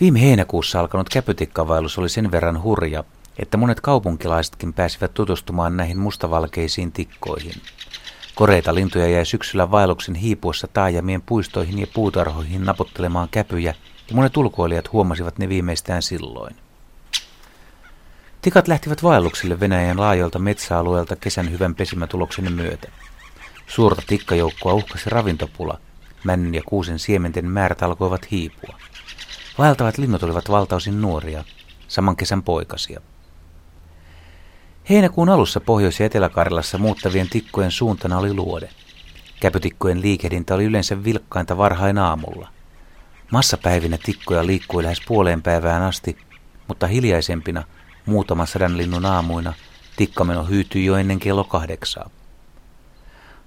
Viime heinäkuussa alkanut käpytikkavaellus oli sen verran hurja, että monet kaupunkilaisetkin pääsivät tutustumaan näihin mustavalkeisiin tikkoihin. Koreita lintuja jäi syksyllä vaelluksen hiipuessa taajamien puistoihin ja puutarhoihin napottelemaan käpyjä, ja monet ulkoilijat huomasivat ne viimeistään silloin. Tikat lähtivät vaelluksille Venäjän laajoilta metsäalueelta kesän hyvän pesimätuloksen myötä. Suurta tikkajoukkoa uhkasi ravintopula. Männyn ja kuusen siementen määrät alkoivat hiipua. Vaeltavat linnut olivat valtaosin nuoria, saman kesän poikasia. Heinäkuun alussa Pohjois- ja Etelä-Karjalassa muuttavien tikkojen suuntana oli luode. Käpytikkojen liikehdintä oli yleensä vilkkainta varhain aamulla. Massapäivinä tikkoja liikkui lähes puoleen päivään asti, mutta hiljaisempina, muutaman sadan linnun aamuina, tikkameno hyytyi jo ennen kello kahdeksaa.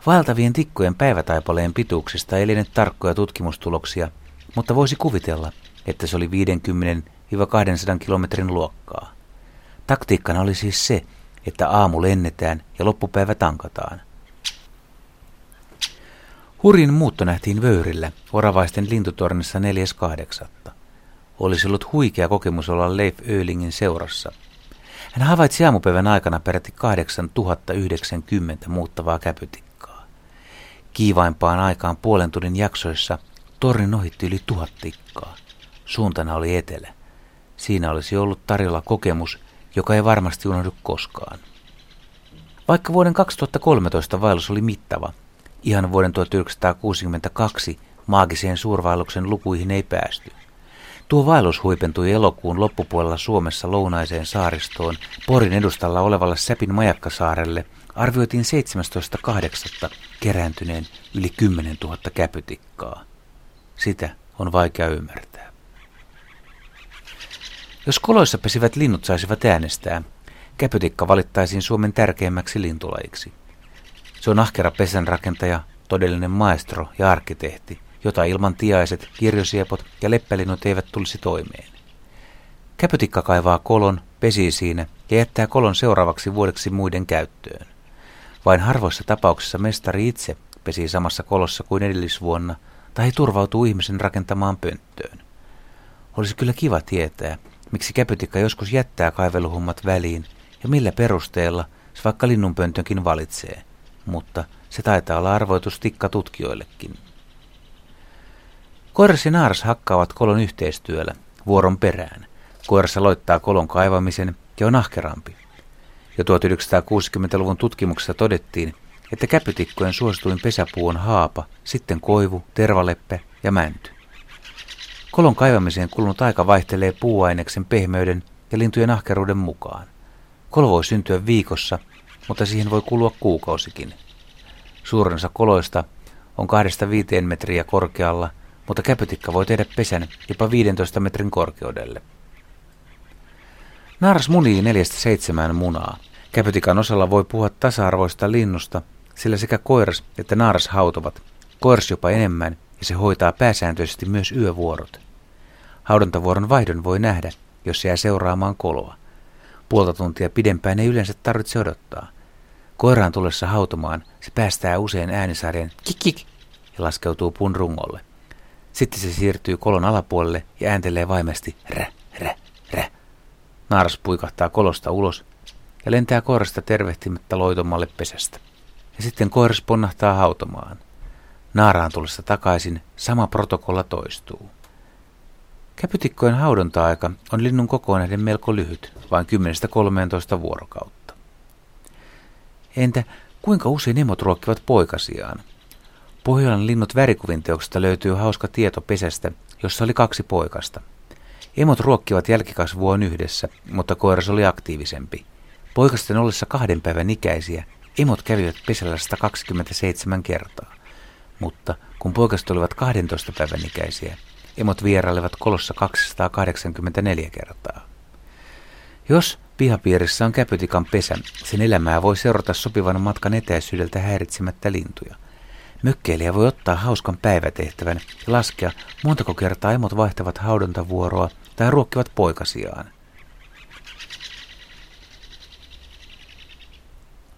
Vaeltavien tikkojen päivätaipaleen pituuksista ei liene tarkkoja tutkimustuloksia, mutta voisi kuvitella, että se oli 50-200 kilometrin luokkaa. Taktiikkana oli siis se, että aamu lennetään ja loppupäivä tankataan. Hurjin muutto nähtiin Vöyrillä, oravaisten lintutornissa 4.8. Olisi ollut huikea kokemus olla Leif Öhlingin seurassa. Hän havaitsi aamupäivän aikana peräti 8090 muuttavaa käpytikkaa. Kiivaimpaan aikaan puolen tunnin jaksoissa tornin ohitti yli tuhat tikkaa. Suuntana oli etelä. Siinä olisi ollut tarjolla kokemus, joka ei varmasti unohdu koskaan. Vaikka vuoden 2013 vaellus oli mittava, ihan vuoden 1962 maagiseen suurvaelluksen lukuihin ei päästy. Tuo vaellus huipentui elokuun loppupuolella Suomessa lounaiseen saaristoon Porin edustalla olevalle Säpin majakkasaarelle arvioitiin 17.8. kerääntyneen yli 10 000 käpytikkaa. Sitä on vaikea ymmärtää. Jos koloissa pesivät linnut saisivat äänestää, käpytikka valittaisiin Suomen tärkeimmäksi lintulajiksi. Se on ahkera pesänrakentaja, todellinen maestro ja arkkitehti, jota ilman tiaiset, kirjosiepot ja leppälinnut eivät tulisi toimeen. Käpytikka kaivaa kolon, pesii siinä ja jättää kolon seuraavaksi vuodeksi muiden käyttöön. Vain harvoissa tapauksissa mestari itse pesii samassa kolossa kuin edellisvuonna tai turvautuu ihmisen rakentamaan pönttöön. Olisi kyllä kiva tietää, miksi käpytikka joskus jättää kaiveluhommat väliin ja millä perusteella se vaikka linnunpöntönkin valitsee, mutta se taitaa olla arvoitus tikka tutkijoillekin. Koiras ja naaras hakkaavat kolon yhteistyöllä, vuoron perään. Koiras aloittaa kolon kaivamisen ja on ahkerampi. Jo 1960-luvun tutkimuksessa todettiin, että käpytikkojen suosituin pesäpuu on haapa, sitten koivu, tervaleppe ja mänty. Kolon kaivamiseen kulunut aika vaihtelee puuaineksen pehmeyden ja lintujen ahkeruuden mukaan. Kolo voi syntyä viikossa, mutta siihen voi kulua kuukausikin. Suurensa koloista on 2-5 metriä korkealla, mutta käpytikka voi tehdä pesän jopa 15 metrin korkeudelle. Naaras munii neljästä seitsemään munaa. Käpytikan osalla voi puhua tasa-arvoista linnusta, sillä sekä koiras että naaras hautovat, koiras jopa enemmän, ja se hoitaa pääsääntöisesti myös yövuorot. Haudontavuoron vaihdon voi nähdä, jos jää seuraamaan koloa. Puolta tuntia pidempään ei yleensä tarvitse odottaa. Koiraan tullessa hautomaan se päästää usein äänisarjan kik kik ja laskeutuu puun rungolle. Sitten se siirtyy kolon alapuolelle ja ääntelee vaimesti rä, rä, rä. Naaras puikahtaa kolosta ulos ja lentää koirasta tervehtimättä loitomalle pesästä. Ja sitten koiras ponnahtaa hautomaan. Naaraan tullessa takaisin sama protokolla toistuu. Käpytikkojen haudonta-aika on linnun kokoon nähden melko lyhyt, vain 10-13 vuorokautta. Entä kuinka usein emot ruokkivat poikasiaan? Pohjolan linnut värikuvinteoksesta löytyy hauska tieto pesästä, jossa oli kaksi poikasta. Emot ruokkivat jälkikasvuaan yhdessä, mutta koiras oli aktiivisempi. Poikasten ollessa kahden päivän ikäisiä, emot kävivät pesällä 127 kertaa. Mutta kun poikaset olivat 12 päivän ikäisiä, emot vierailevat kolossa 284 kertaa. Jos pihapiirissä on käpytikan pesä, sen elämää voi seurata sopivan matkan etäisyydeltä häiritsemättä lintuja. Mökkeilijä voi ottaa hauskan päivätehtävän ja laskea, montako kertaa emot vaihtavat haudontavuoroa tai ruokkivat poikasiaan.